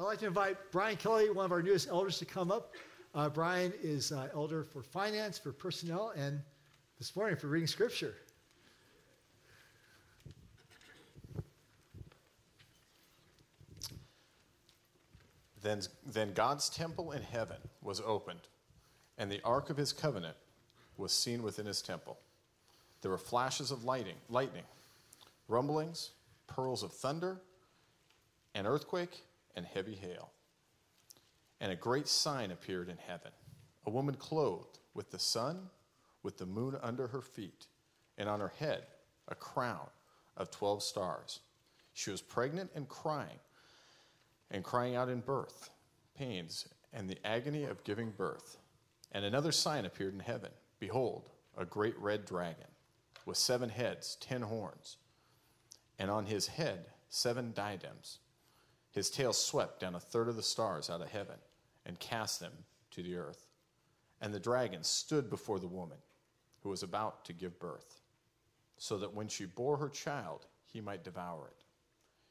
I'd like to invite Brian Kelly, one of our newest elders, to come up. Uh, Brian is uh, elder for finance, for personnel, and this morning for reading scripture. Then, then God's temple in heaven was opened, and the ark of his covenant was seen within his temple. There were flashes of lighting, lightning, rumblings, pearls of thunder, an earthquake, and heavy hail. And a great sign appeared in heaven a woman clothed with the sun, with the moon under her feet, and on her head a crown of 12 stars. She was pregnant and crying and crying out in birth, pains, and the agony of giving birth. And another sign appeared in heaven Behold, a great red dragon, with seven heads, ten horns, and on his head seven diadems. His tail swept down a third of the stars out of heaven and cast them to the earth. And the dragon stood before the woman who was about to give birth, so that when she bore her child, he might devour it.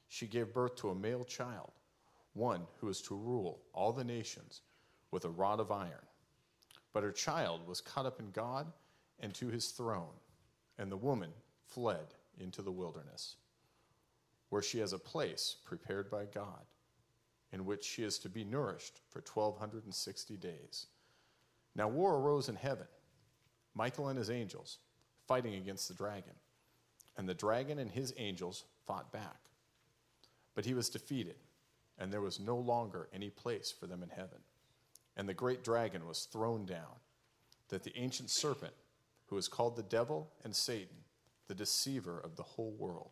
She gave birth to a male child one who is to rule all the nations with a rod of iron. But her child was caught up in God and to his throne, and the woman fled into the wilderness, where she has a place prepared by God, in which she is to be nourished for 1260 days. Now war arose in heaven, Michael and his angels fighting against the dragon, and the dragon and his angels fought back. But he was defeated and there was no longer any place for them in heaven. And the great dragon was thrown down, that the ancient serpent, who is called the devil and Satan, the deceiver of the whole world,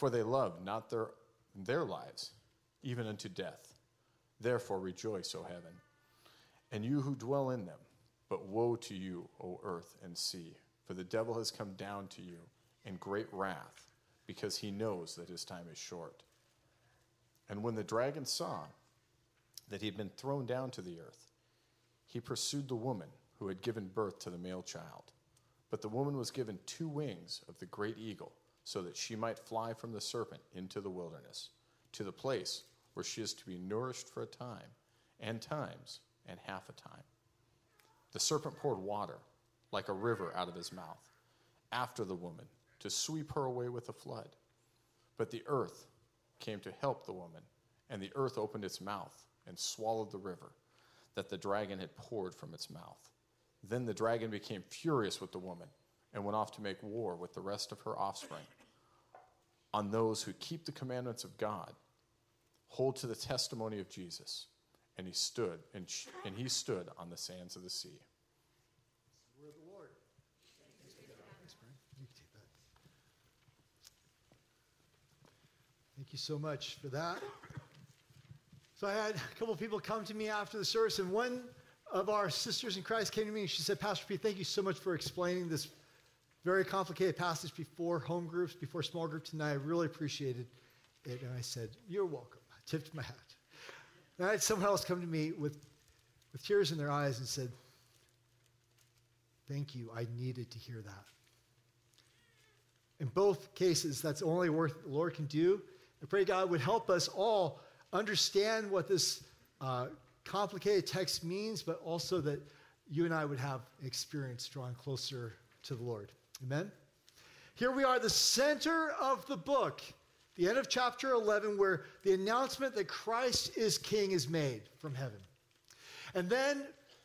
For they love not their, their lives, even unto death. Therefore rejoice, O heaven, and you who dwell in them. But woe to you, O earth and sea, for the devil has come down to you in great wrath, because he knows that his time is short. And when the dragon saw that he had been thrown down to the earth, he pursued the woman who had given birth to the male child. But the woman was given two wings of the great eagle, so that she might fly from the serpent into the wilderness, to the place where she is to be nourished for a time, and times, and half a time. The serpent poured water like a river out of his mouth after the woman to sweep her away with a flood. But the earth came to help the woman, and the earth opened its mouth and swallowed the river that the dragon had poured from its mouth. Then the dragon became furious with the woman and went off to make war with the rest of her offspring on those who keep the commandments of God, hold to the testimony of Jesus. And he stood, and, and he stood on the sands of the sea. The Lord. Thank you so much for that. So I had a couple of people come to me after the service, and one of our sisters in Christ came to me and she said, Pastor P, thank you so much for explaining this very complicated passage before home groups, before small groups tonight. I really appreciated it. And I said, You're welcome. I tipped my hat. And I had someone else come to me with, with tears in their eyes and said, Thank you. I needed to hear that. In both cases, that's only work the Lord can do I pray God would help us all understand what this uh, complicated text means, but also that you and I would have experience drawing closer to the Lord. Amen? Here we are, the center of the book, the end of chapter 11, where the announcement that Christ is king is made from heaven. And then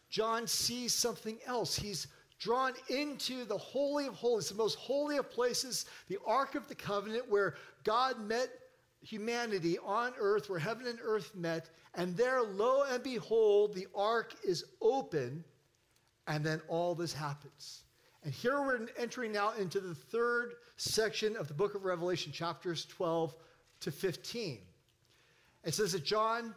John sees something else. He's drawn into the Holy of Holies, the most holy of places, the Ark of the Covenant, where God met humanity on earth where heaven and earth met, and there, lo and behold, the ark is open, and then all this happens. And here we're entering now into the third section of the book of Revelation, chapters 12 to 15. It says that John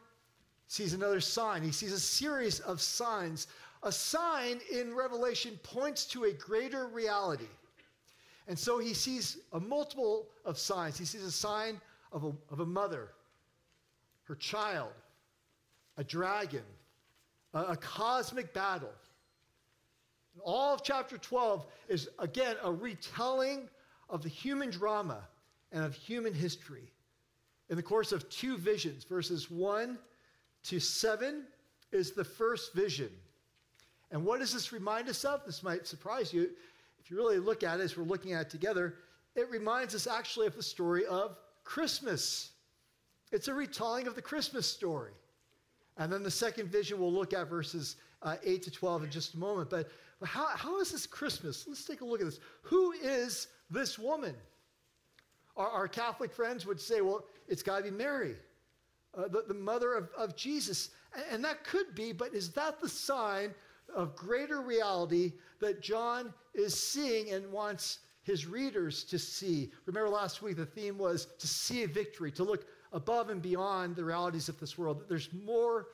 sees another sign. He sees a series of signs. A sign in Revelation points to a greater reality. And so he sees a multiple of signs. He sees a sign of a, of a mother, her child, a dragon, a, a cosmic battle. All of chapter 12 is, again, a retelling of the human drama and of human history. In the course of two visions, verses 1 to 7 is the first vision. And what does this remind us of? This might surprise you. If you really look at it as we're looking at it together, it reminds us actually of the story of Christmas. It's a retelling of the Christmas story. And then the second vision, we'll look at verses uh, 8 to 12 in just a moment. But how, how is this Christmas? Let's take a look at this. Who is this woman? Our, our Catholic friends would say, well, it's got to be Mary, uh, the, the mother of, of Jesus. And, and that could be, but is that the sign of greater reality that John is seeing and wants his readers to see? Remember last week, the theme was to see a victory, to look above and beyond the realities of this world. There's more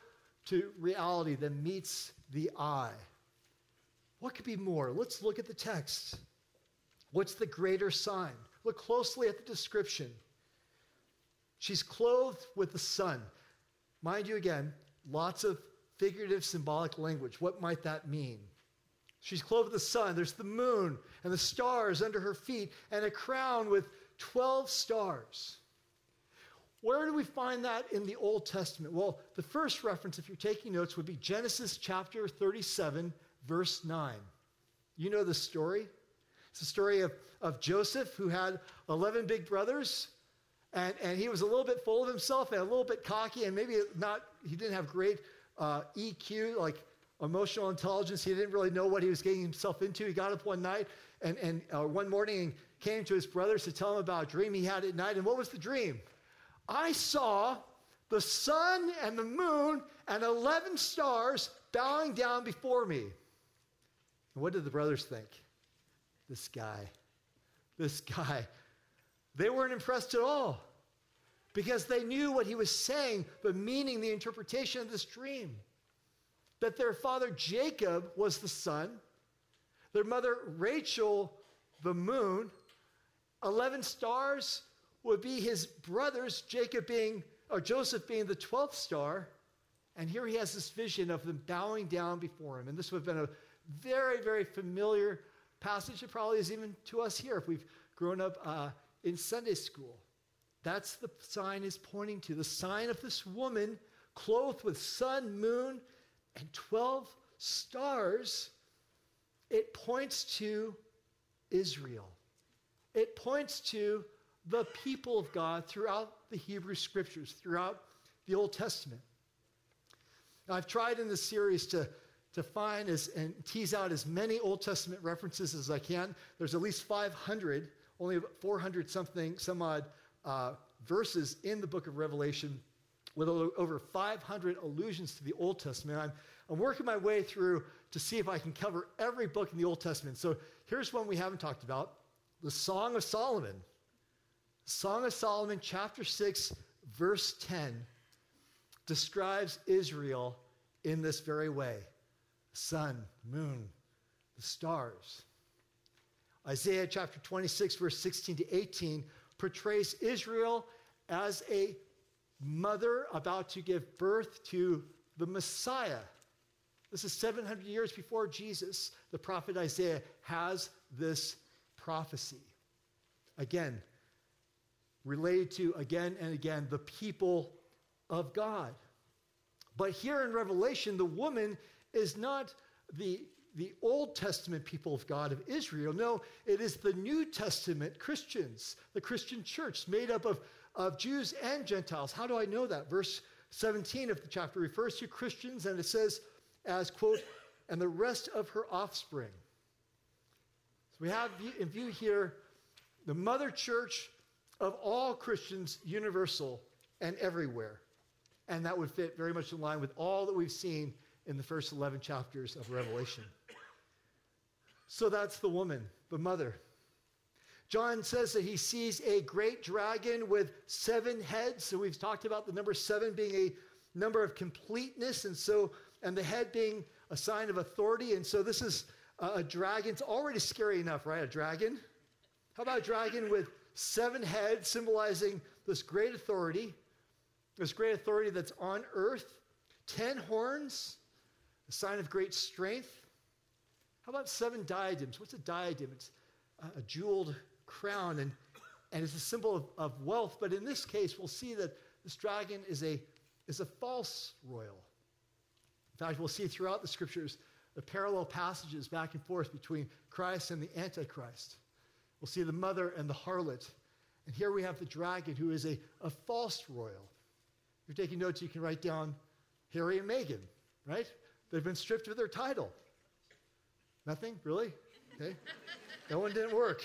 to reality than meets the eye. What could be more? Let's look at the text. What's the greater sign? Look closely at the description. She's clothed with the sun. Mind you, again, lots of figurative, symbolic language. What might that mean? She's clothed with the sun. There's the moon and the stars under her feet, and a crown with 12 stars. Where do we find that in the Old Testament? Well, the first reference, if you're taking notes, would be Genesis chapter 37, verse 9. You know the story. It's the story of, of Joseph, who had 11 big brothers, and, and he was a little bit full of himself and a little bit cocky, and maybe not, he didn't have great uh, EQ, like emotional intelligence. He didn't really know what he was getting himself into. He got up one night and, and uh, one morning and came to his brothers to tell him about a dream he had at night. And what was the dream? I saw the sun and the moon and 11 stars bowing down before me. And what did the brothers think? This guy, this guy. They weren't impressed at all because they knew what he was saying, but meaning the interpretation of this dream. That their father Jacob was the sun, their mother Rachel, the moon, 11 stars would be his brothers, Jacob being, or Joseph being the 12th star. And here he has this vision of them bowing down before him. And this would have been a very, very familiar passage. It probably is even to us here if we've grown up uh, in Sunday school. That's the sign is pointing to the sign of this woman clothed with sun, moon, and 12 stars. It points to Israel. It points to the people of God throughout the Hebrew scriptures, throughout the Old Testament. Now, I've tried in this series to to find as, and tease out as many Old Testament references as I can. There's at least 500, only 400 something, some odd uh, verses in the book of Revelation with over 500 allusions to the Old Testament. I'm, I'm working my way through to see if I can cover every book in the Old Testament. So here's one we haven't talked about the Song of Solomon. Song of Solomon, chapter 6, verse 10, describes Israel in this very way sun, moon, the stars. Isaiah chapter 26, verse 16 to 18, portrays Israel as a mother about to give birth to the Messiah. This is 700 years before Jesus. The prophet Isaiah has this prophecy. Again, related to again and again the people of God. But here in Revelation, the woman is not the, the Old Testament people of God of Israel. No, it is the New Testament Christians, the Christian church made up of, of Jews and Gentiles. How do I know that? Verse 17 of the chapter refers to Christians and it says, as, quote, and the rest of her offspring. So we have in view here the mother church of all Christians, universal and everywhere. And that would fit very much in line with all that we've seen in the first 11 chapters of Revelation. So that's the woman, the mother. John says that he sees a great dragon with seven heads. So we've talked about the number seven being a number of completeness, and so, and the head being a sign of authority. And so this is uh, a, a dragon. It's already scary enough, right? A dragon. How about a dragon with seven heads symbolizing this great authority, this great authority that's on earth, ten horns, a sign of great strength. How about seven diadems? What's a diadem? It's a, jeweled crown, and, and it's a symbol of, of wealth. But in this case, we'll see that this dragon is a, is a false royal. In fact, we'll see throughout the scriptures the parallel passages back and forth between Christ and the Antichrist. We'll see the mother and the harlot. And here we have the dragon, who is a, a false royal. If you're taking notes, you can write down Harry and Meghan, right? They've been stripped of their title. Nothing? Really? Okay. That one didn't work.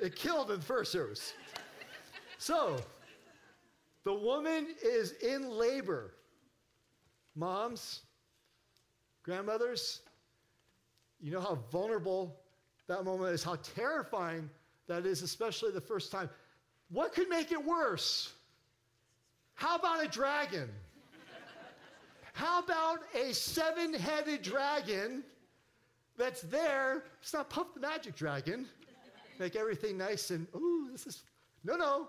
It killed in the first service. So, the woman is in labor. Moms, grandmothers, you know how vulnerable that moment is, how terrifying that is, especially the first time. What could make it worse? How about a dragon? How about a seven headed dragon that's there? It's not Puff the Magic Dragon. Make everything nice and, ooh, this is. No, no.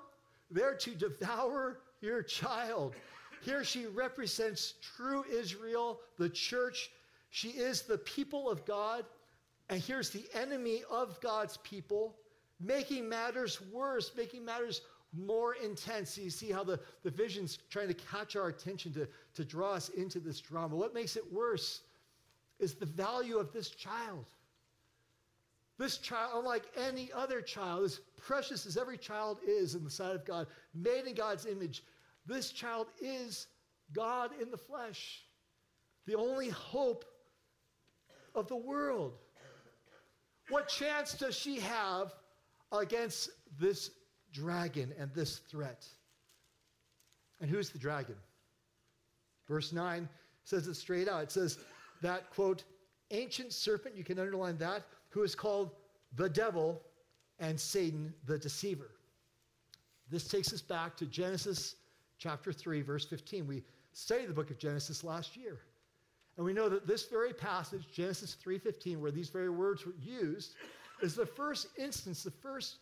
There to devour your child. Here she represents true Israel, the church. She is the people of God. And here's the enemy of God's people, making matters worse, making matters more intense. You see how the, the vision's trying to catch our attention to, to draw us into this drama. What makes it worse is the value of this child. This child, unlike any other child, as precious as every child is in the sight of God, made in God's image, this child is God in the flesh, the only hope of the world. What chance does she have against this dragon and this threat? And who's the dragon? Verse 9 says it straight out. It says that, quote, ancient serpent, you can underline that, who is called the devil and Satan the deceiver. This takes us back to Genesis chapter 3, verse 15. We studied the book of Genesis last year. And we know that this very passage, Genesis 3:15, where these very words were used, is the first instance, the first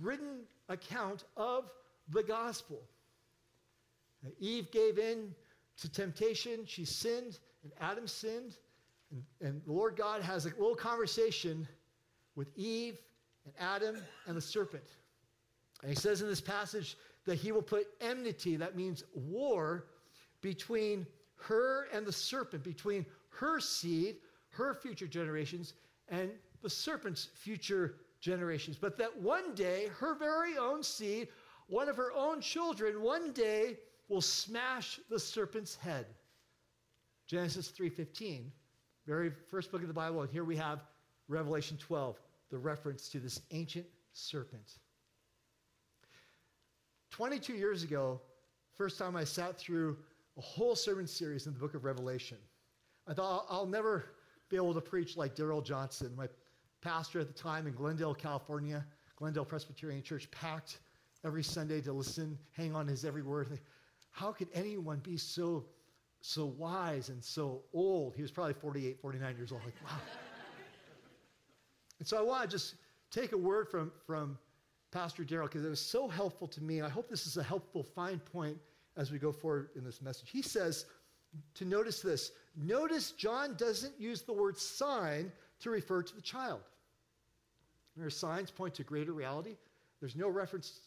written account of the gospel. Eve gave in to temptation, she sinned, and Adam sinned. And, and the Lord God has a little conversation with Eve and Adam and the serpent. And he says in this passage that he will put enmity, that means war, between her and the serpent, between her seed, her future generations, and the serpent's future generations. But that one day, her very own seed, one of her own children, one day will smash the serpent's head. Genesis 3:15, very first book of the Bible, and here we have Revelation 12, the reference to this ancient serpent. 22 years ago, first time I sat through a whole sermon series in the book of Revelation. I thought I'll, never be able to preach like Darrell Johnson, my pastor at the time in Glendale, California, Glendale Presbyterian Church, packed every Sunday to listen, hang on his every word. How could anyone be so, so wise and so old? He was probably 48, 49 years old. Like, wow. and so I want to just take a word from, from Pastor Darrell because it was so helpful to me. I hope this is a helpful fine point as we go forward in this message. He says to notice this. Notice John doesn't use the word sign to refer to the child. Remember, signs point to greater reality. There's no reference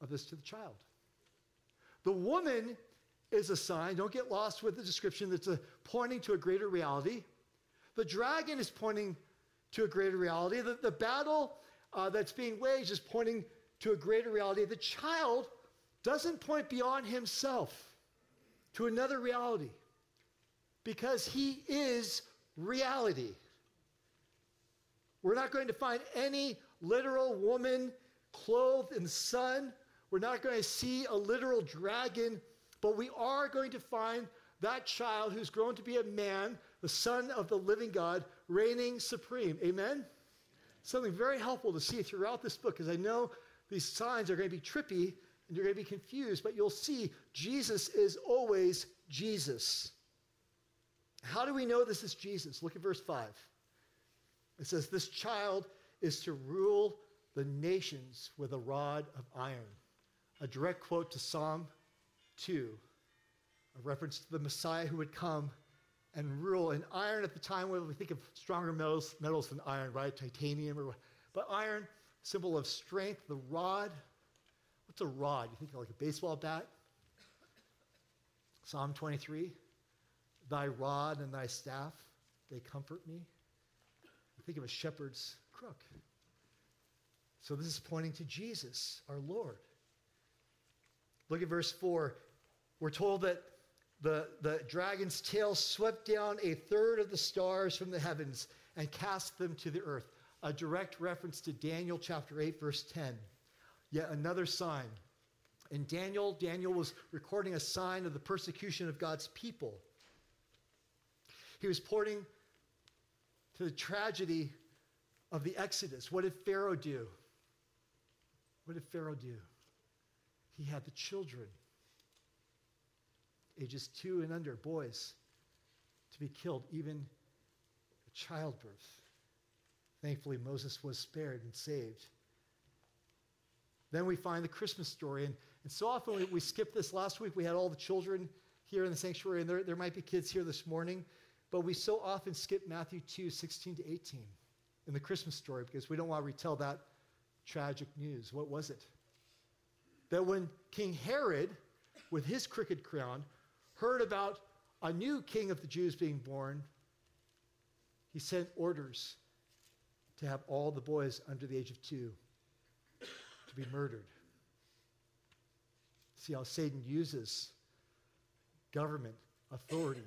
of this to the child. The woman is a sign. Don't get lost with the description that's a, pointing to a greater reality. The dragon is pointing to a greater reality. The, the battle uh, that's being waged is pointing to a greater reality. The child doesn't point beyond himself to another reality because he is reality. We're not going to find any literal woman clothed in sun. We're not going to see a literal dragon, but we are going to find that child who's grown to be a man, the son of the living God, reigning supreme. Amen? Something very helpful to see throughout this book, because I know these signs are going to be trippy and you're going to be confused, but you'll see Jesus is always Jesus. How do we know this is Jesus? Look at verse 5. It says, This child is to rule the nations with a rod of iron. A direct quote to Psalm 2, a reference to the Messiah who would come and rule. And iron at the time, when we think of stronger metals, metals than iron, right? Titanium or but iron, symbol of strength, the rod. What's a rod? You think of like a baseball bat? Psalm 23. Thy rod and thy staff, they comfort me. Think of a shepherd's crook. So this is pointing to Jesus, our Lord. Look at verse 4. We're told that the, the dragon's tail swept down a third of the stars from the heavens and cast them to the earth. A direct reference to Daniel chapter 8, verse 10. Yet another sign. In Daniel, Daniel was recording a sign of the persecution of God's people. He was pointing to the tragedy of the Exodus. What did Pharaoh do? What did Pharaoh do? He had the children ages two and under, boys, to be killed, even at childbirth. Thankfully, Moses was spared and saved. Then we find the Christmas story. And, and so often we, we skip this. Last week we had all the children here in the sanctuary, and there, there might be kids here this morning. But we so often skip Matthew 2 16 to 18 in the Christmas story because we don't want to retell that tragic news. What was it? That when King Herod, with his crooked crown, heard about a new king of the Jews being born, he sent orders to have all the boys under the age of two to be murdered. See how Satan uses government, authority,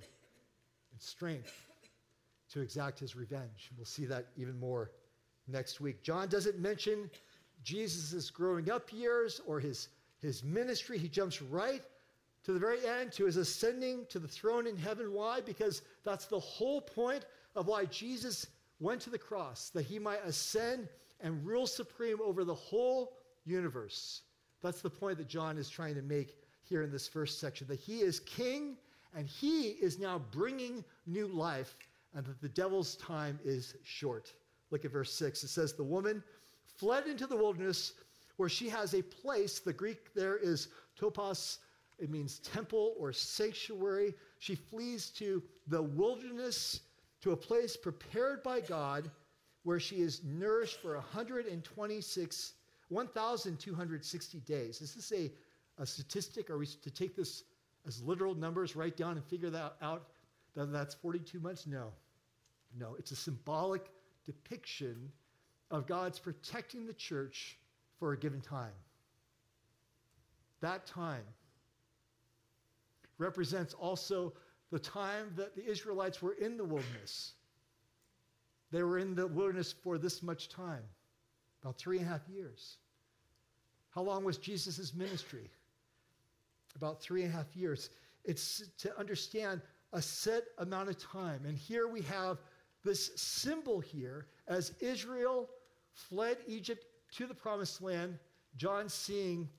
and strength to exact his revenge. We'll see that even more next week. John doesn't mention Jesus' growing up years or his, his ministry. He jumps right to the very end, to his ascending to the throne in heaven. Why? Because that's the whole point of why Jesus went to the cross, that he might ascend and rule supreme over the whole universe. That's the point that John is trying to make here in this first section that he is king and he is now bringing new life, and that the devil's time is short. Look at verse 6. It says, The woman fled into the wilderness where she has a place. The Greek there is topos it means temple or sanctuary. She flees to the wilderness, to a place prepared by God where she is nourished for 126, 1,260 days. Is this a, a statistic? Are we to take this as literal numbers, write down and figure that out? That that's 42 months? No. No, it's a symbolic depiction of God's protecting the church for a given time. That time represents also the time that the Israelites were in the wilderness. They were in the wilderness for this much time, about three and a half years. How long was Jesus' ministry? About three and a half years. It's to understand a set amount of time. And here we have this symbol here as Israel fled Egypt to the promised land, John seeing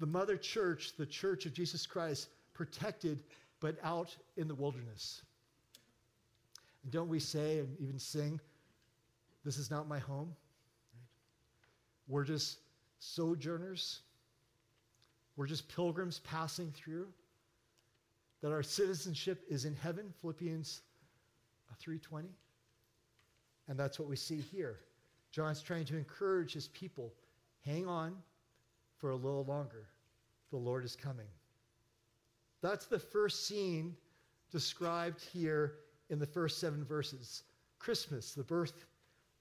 the mother church, the church of Jesus Christ, protected, but out in the wilderness. And don't we say and even sing, This is not my home? We're just sojourners. We're just pilgrims passing through. That our citizenship is in heaven, Philippians 3:20. And that's what we see here. John's trying to encourage his people, hang on for a little longer. The Lord is coming. That's the first scene described here in the first seven verses Christmas, the birth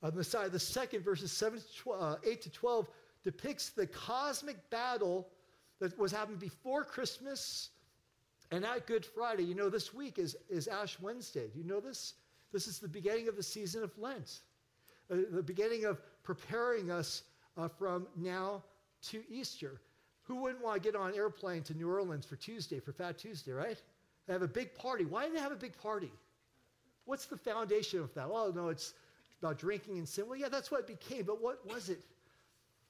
of Messiah. The second, verses 7 to 12, uh, 8 to 12, depicts the cosmic battle that was happening before Christmas and at Good Friday. You know, this week is, is Ash Wednesday. Do you know this? This is the beginning of the season of Lent, uh, the beginning of preparing us uh, from now to Easter. Who wouldn't want to get on an airplane to New Orleans for Tuesday, for Fat Tuesday, right? They have a big party. Why do they have a big party? What's the foundation of that? Oh, no, it's about drinking and sin. Well, yeah, that's what it became, but what was it?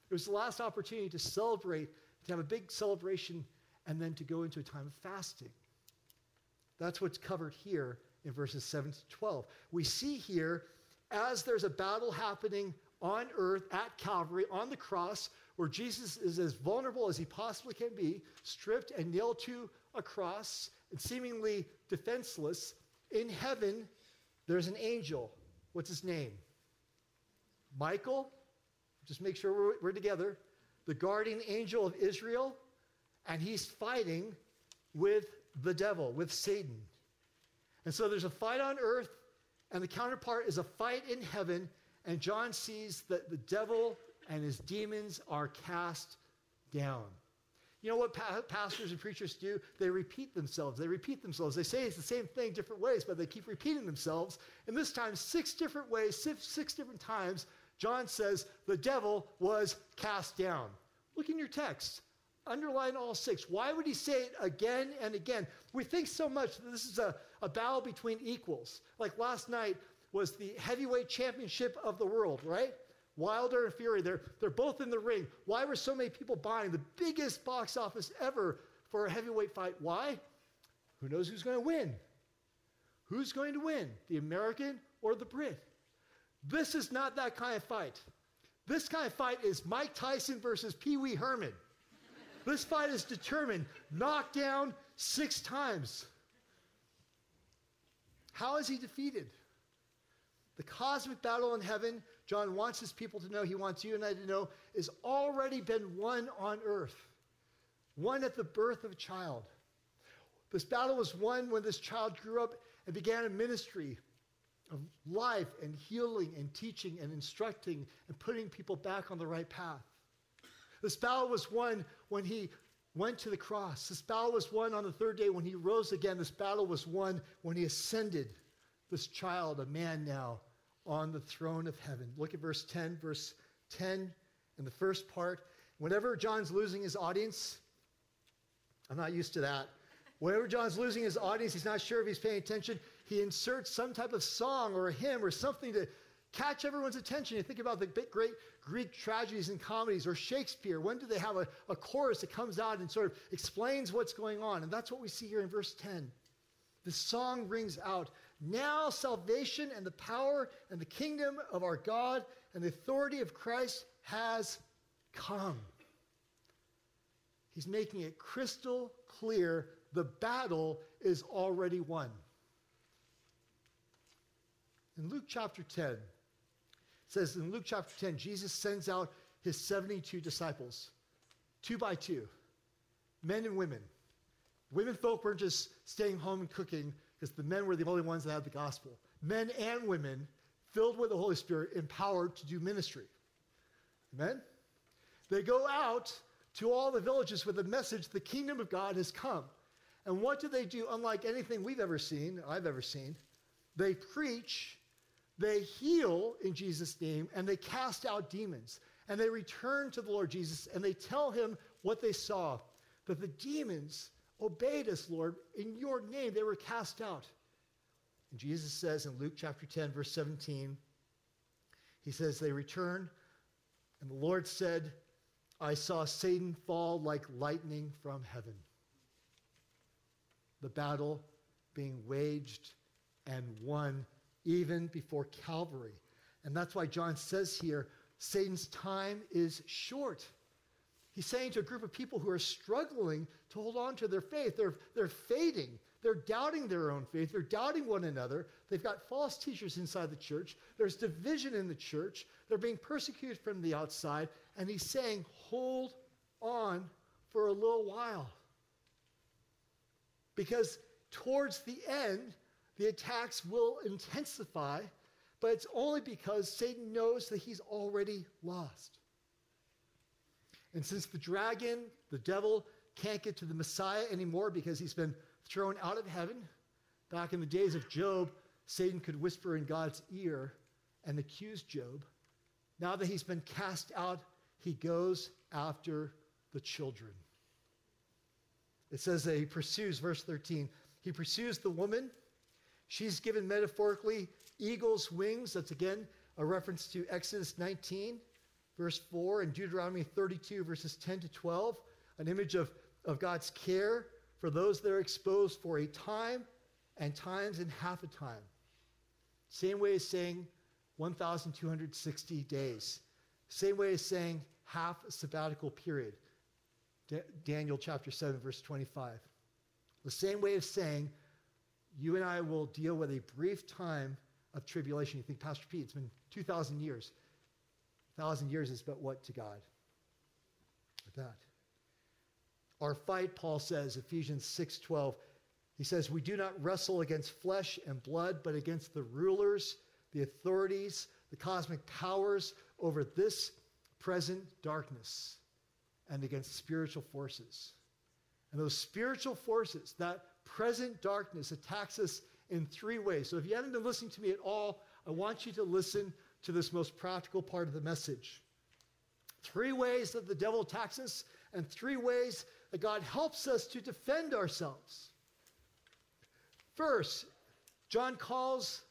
It was the last opportunity to celebrate, to have a big celebration, and then to go into a time of fasting. That's what's covered here in verses 7 to 12. We see here, as there's a battle happening on earth at Calvary, on the cross, where Jesus is as vulnerable as he possibly can be, stripped and nailed to a cross and seemingly defenseless. In heaven, there's an angel. What's his name? Michael. Just make sure we're, we're together. The guardian angel of Israel. And he's fighting with the devil, with Satan. And so there's a fight on earth, and the counterpart is a fight in heaven. And John sees that the devil and his demons are cast down. You know what pa- pastors and preachers do? They repeat themselves. They repeat themselves. They say it's the same thing different ways, but they keep repeating themselves. And this time, six different ways, six, six different times, John says the devil was cast down. Look in your text. Underline all six. Why would he say it again and again? We think so much that this is a, a battle between equals. Like last night was the heavyweight championship of the world, right? Wilder and Fury, they're, they're both in the ring. Why were so many people buying the biggest box office ever for a heavyweight fight? Why? Who knows who's going to win? Who's going to win, the American or the Brit? This is not that kind of fight. This kind of fight is Mike Tyson versus Pee Wee Herman. this fight is determined, knocked down six times. How is he defeated? The cosmic battle in heaven, John wants his people to know, he wants you and I to know, has already been won on earth. Won at the birth of a child. This battle was won when this child grew up and began a ministry of life and healing and teaching and instructing and putting people back on the right path. This battle was won when he went to the cross. This battle was won on the third day when he rose again. This battle was won when he ascended this child, a man now, on the throne of heaven. Look at verse 10, verse 10 in the first part. Whenever John's losing his audience, I'm not used to that. Whenever John's losing his audience, he's not sure if he's paying attention, he inserts some type of song or a hymn or something to catch everyone's attention. You think about the great Greek tragedies and comedies or Shakespeare. When do they have a, a chorus that comes out and sort of explains what's going on? And that's what we see here in verse 10. The song rings out now salvation and the power and the kingdom of our God and the authority of Christ has come. He's making it crystal clear the battle is already won. In Luke chapter 10, it says in Luke chapter 10, Jesus sends out his 72 disciples, two by two, men and women. Women folk weren't just staying home and cooking, because the men were the only ones that had the gospel. Men and women filled with the Holy Spirit, empowered to do ministry. Amen? They go out to all the villages with the message the kingdom of God has come. And what do they do, unlike anything we've ever seen, I've ever seen? They preach, they heal in Jesus' name, and they cast out demons. And they return to the Lord Jesus and they tell him what they saw that the demons obeyed us, Lord. In your name, they were cast out. And Jesus says in Luke chapter 10, verse 17, he says, They returned, and the Lord said, I saw Satan fall like lightning from heaven. The battle being waged and won even before Calvary. And that's why John says here Satan's time is short. He's saying to a group of people who are struggling to hold on to their faith, they're, they're fading. They're doubting their own faith. They're doubting one another. They've got false teachers inside the church. There's division in the church. They're being persecuted from the outside. And he's saying, hold on for a little while. Because towards the end, the attacks will intensify, but it's only because Satan knows that he's already lost. And since the dragon, the devil, can't get to the Messiah anymore because he's been thrown out of heaven, back in the days of Job, Satan could whisper in God's ear and accuse Job. Now that he's been cast out, he goes after the children. It says that he pursues, verse 13, he pursues the woman. She's given metaphorically eagle's wings. That's again a reference to Exodus 19 verse 4, and Deuteronomy 32, verses 10 to 12, an image of, of God's care for those that are exposed for a time and times and half a time. Same way as saying 1,260 days. Same way as saying half a sabbatical period. D- Daniel chapter 7, verse 25. The same way of saying, you and I will deal with a brief time of tribulation. You think, Pastor Pete, it's been 2,000 years. 1,000 years is but what to God? That. Our fight, Paul says, Ephesians 6:12, he says, "We do not wrestle against flesh and blood, but against the rulers, the authorities, the cosmic powers over this present darkness, and against spiritual forces." And those spiritual forces, that present darkness attacks us in three ways. So if you haven't been listening to me at all, I want you to listen to this most practical part of the message. Three ways that the devil attacks us, and three ways that God helps us to defend ourselves. First, John calls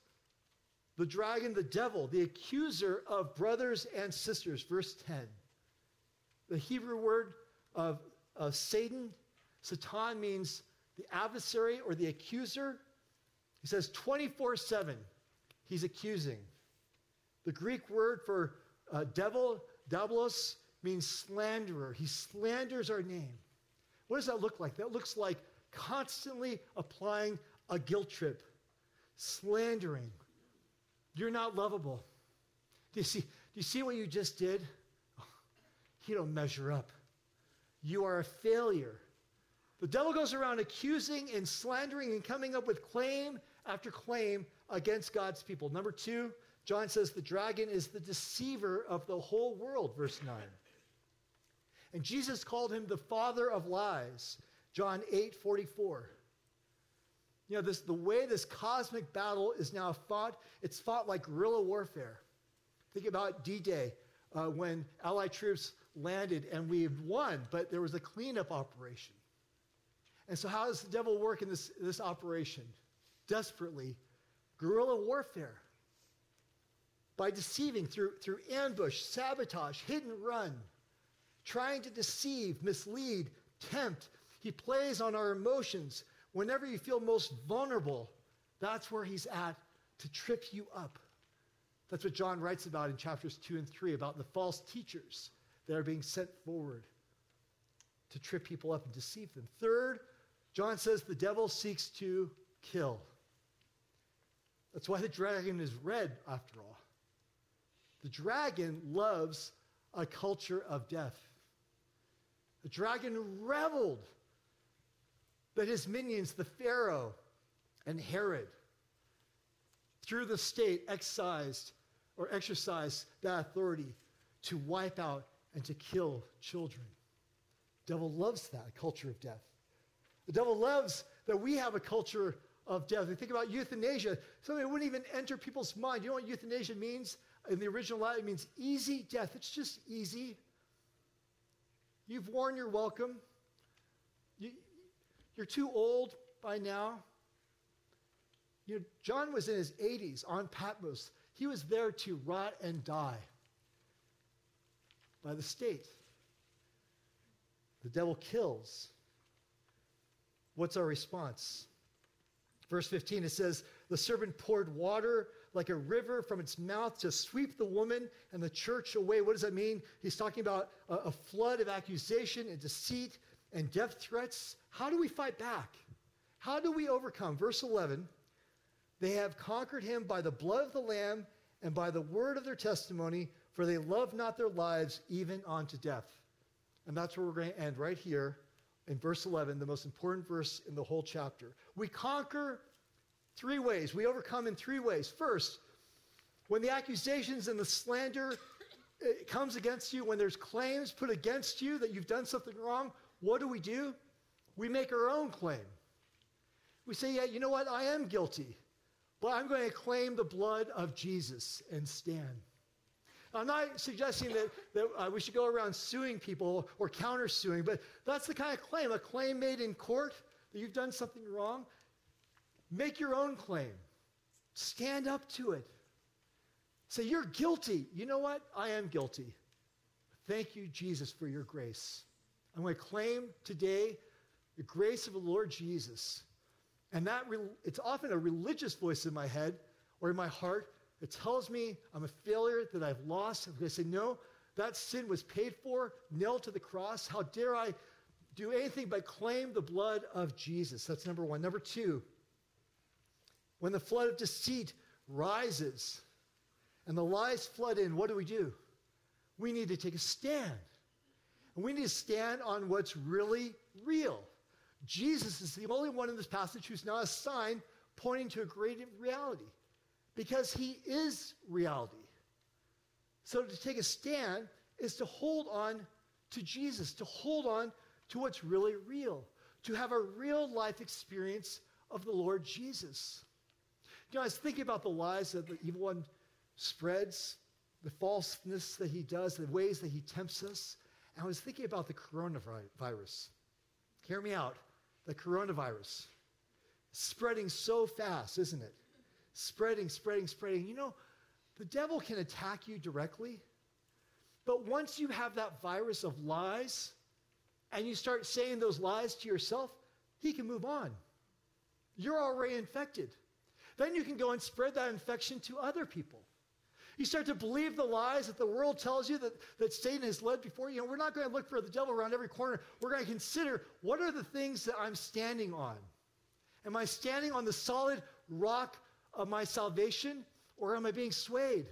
the dragon the devil, the accuser of brothers and sisters, verse 10. The Hebrew word of, of Satan, Satan means the adversary or the accuser. He says 24 7, he's accusing. The Greek word for uh, devil, diabolos, means slanderer. He slanders our name. What does that look like? That looks like constantly applying a guilt trip, slandering. You're not lovable. Do you see, do you see what you just did? You don't measure up. You are a failure. The devil goes around accusing and slandering and coming up with claim after claim against God's people. Number two, John says the dragon is the deceiver of the whole world, verse 9. And Jesus called him the father of lies, John 8 44. You know, this, the way this cosmic battle is now fought, it's fought like guerrilla warfare. Think about D Day uh, when Allied troops landed and we won, but there was a cleanup operation. And so, how does the devil work in this, this operation? Desperately, guerrilla warfare. By deceiving through, through ambush, sabotage, and run, trying to deceive, mislead, tempt. He plays on our emotions. Whenever you feel most vulnerable, that's where he's at to trip you up. That's what John writes about in chapters 2 and 3 about the false teachers that are being sent forward to trip people up and deceive them. Third, John says the devil seeks to kill. That's why the dragon is red, after all. The dragon loves a culture of death. The dragon reveled that his minions, the Pharaoh and Herod, through the state excised or exercised that authority to wipe out and to kill children. Devil loves that culture of death. The devil loves that we have a culture of death. We think about euthanasia, something that wouldn't even enter people's mind. You know what euthanasia means? In the original Latin, it means easy death. It's just easy. You've worn your welcome. You, you're too old by now. You know, John was in his 80s on Patmos. He was there to rot and die by the state. The devil kills. What's our response? Verse 15, it says, The serpent poured water like a river from its mouth to sweep the woman and the church away. What does that mean? He's talking about a, a flood of accusation and deceit and death threats. How do we fight back? How do we overcome? Verse 11, they have conquered him by the blood of the Lamb and by the word of their testimony, for they love not their lives even unto death. And that's where we're going to end right here in verse 11, the most important verse in the whole chapter. We conquer three ways. We overcome in three ways. First, when the accusations and the slander uh, comes against you, when there's claims put against you that you've done something wrong, what do we do? We make our own claim. We say, yeah, you know what? I am guilty, but I'm going to claim the blood of Jesus and stand. I'm not suggesting that, that uh, we should go around suing people or countersuing, but that's the kind of claim, a claim made in court that you've done something wrong. Make your own claim. Stand up to it. Say, You're guilty. You know what? I am guilty. Thank you, Jesus, for your grace. I'm going to claim today the grace of the Lord Jesus. And that re- it's often a religious voice in my head or in my heart that tells me I'm a failure, that I've lost. I'm going to say, no, that sin was paid for, nailed to the cross. How dare I do anything but claim the blood of Jesus? That's number one. Number two, when the flood of deceit rises and the lies flood in, what do we do? We need to take a stand. And we need to stand on what's really real. Jesus is the only one in this passage who's not a sign pointing to a great reality because he is reality. So to take a stand is to hold on to Jesus, to hold on to what's really real, to have a real life experience of the Lord Jesus. You know, I was thinking about the lies that the evil one spreads, the falseness that he does, the ways that he tempts us. And I was thinking about the coronavirus. Hear me out. The coronavirus. Spreading so fast, isn't it? Spreading, spreading, spreading. You know, the devil can attack you directly, but once you have that virus of lies and you start saying those lies to yourself, he can move on. You're already infected. Then you can go and spread that infection to other people. You start to believe the lies that the world tells you that, that Satan has led before you. know, we're not going to look for the devil around every corner. We're going to consider what are the things that I'm standing on? Am I standing on the solid rock of my salvation or am I being swayed?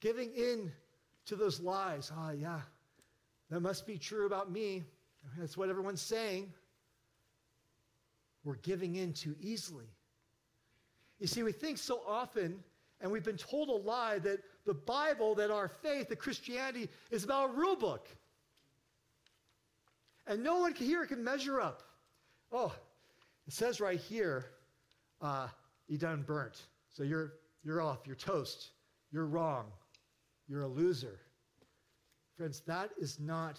Giving in to those lies. Ah, oh, yeah, that must be true about me. That's what everyone's saying. We're giving in too easily. You see, we think so often, and we've been told a lie that the Bible, that our faith, that Christianity is about a rule book. And no one here can measure up. Oh, it says right here, uh, you done burnt. So you're, you're off, you're toast, you're wrong, you're a loser. Friends, that is not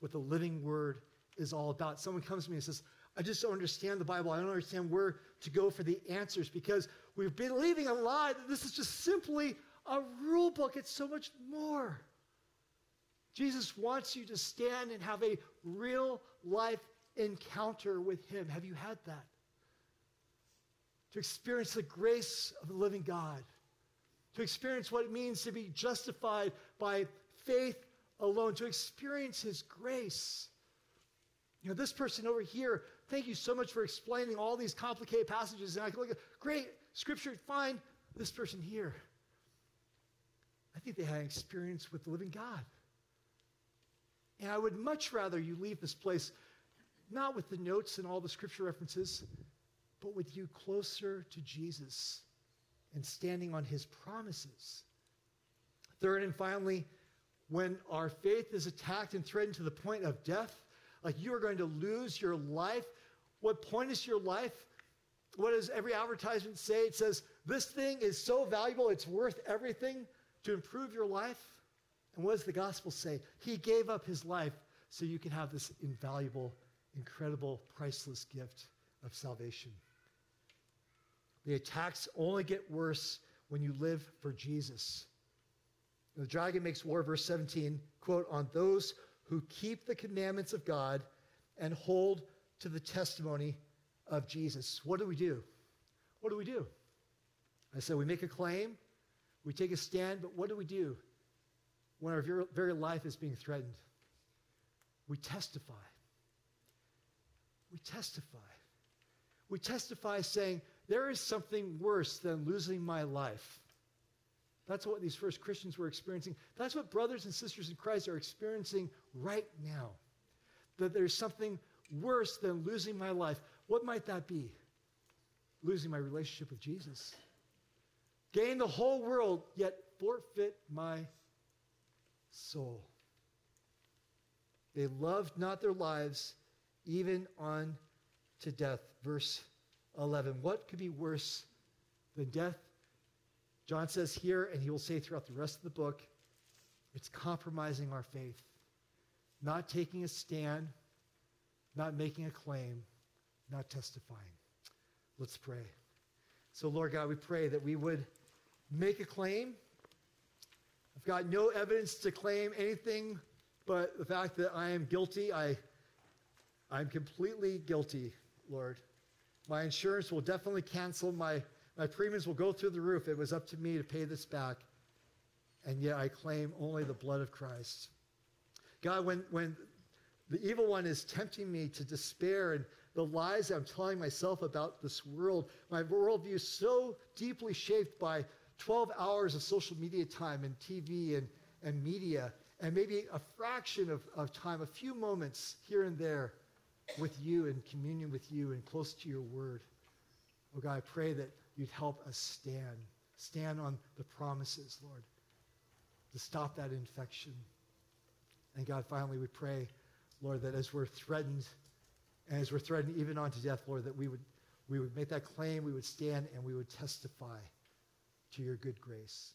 what the living word is all about. Someone comes to me and says, I just don't understand the Bible. I don't understand where to go for the answers because we've been believing a lie that this is just simply a rule book. It's so much more. Jesus wants you to stand and have a real life encounter with Him. Have you had that? To experience the grace of the living God, to experience what it means to be justified by faith alone, to experience His grace. You know, this person over here, thank you so much for explaining all these complicated passages. And I can look at, great, scripture, fine. This person here, I think they had an experience with the living God. And I would much rather you leave this place not with the notes and all the scripture references, but with you closer to Jesus and standing on his promises. Third and finally, when our faith is attacked and threatened to the point of death, like you are going to lose your life, what point is your life? What does every advertisement say? It says, This thing is so valuable, it's worth everything to improve your life. And what does the gospel say? He gave up his life so you can have this invaluable incredible, priceless gift of salvation. The attacks only get worse when you live for Jesus. The dragon makes war, verse 17, quote, on those who keep the commandments of God and hold to the testimony of Jesus. What do we do? What do we do? I said we make a claim, we take a stand, but what do we do when our very life is being threatened? We testify we testify. We testify saying, there is something worse than losing my life. That's what these first Christians were experiencing. That's what brothers and sisters in Christ are experiencing right now. That there's something worse than losing my life. What might that be? Losing my relationship with Jesus. Gain the whole world, yet forfeit my soul. They loved not their lives even on to death. Verse 11. What could be worse than death? John says here, and he will say throughout the rest of the book, it's compromising our faith, not taking a stand, not making a claim, not testifying. Let's pray. So, Lord God, we pray that we would make a claim. I've got no evidence to claim anything but the fact that I am guilty. I I'm completely guilty, Lord. My insurance will definitely cancel. My, my premiums will go through the roof. It was up to me to pay this back. And yet I claim only the blood of Christ. God, when, when the evil one is tempting me to despair and the lies I'm telling myself about this world, my worldview is so deeply shaped by 12 hours of social media time and TV and, and media, and maybe a fraction of, of time, a few moments here and there with you and communion with you and close to your word. Oh God, I pray that you'd help us stand, stand on the promises, Lord, to stop that infection. And God, finally, we pray, Lord, that as we're threatened, and as we're threatened even unto death, Lord, that we would, we would make that claim, we would stand, and we would testify to your good grace.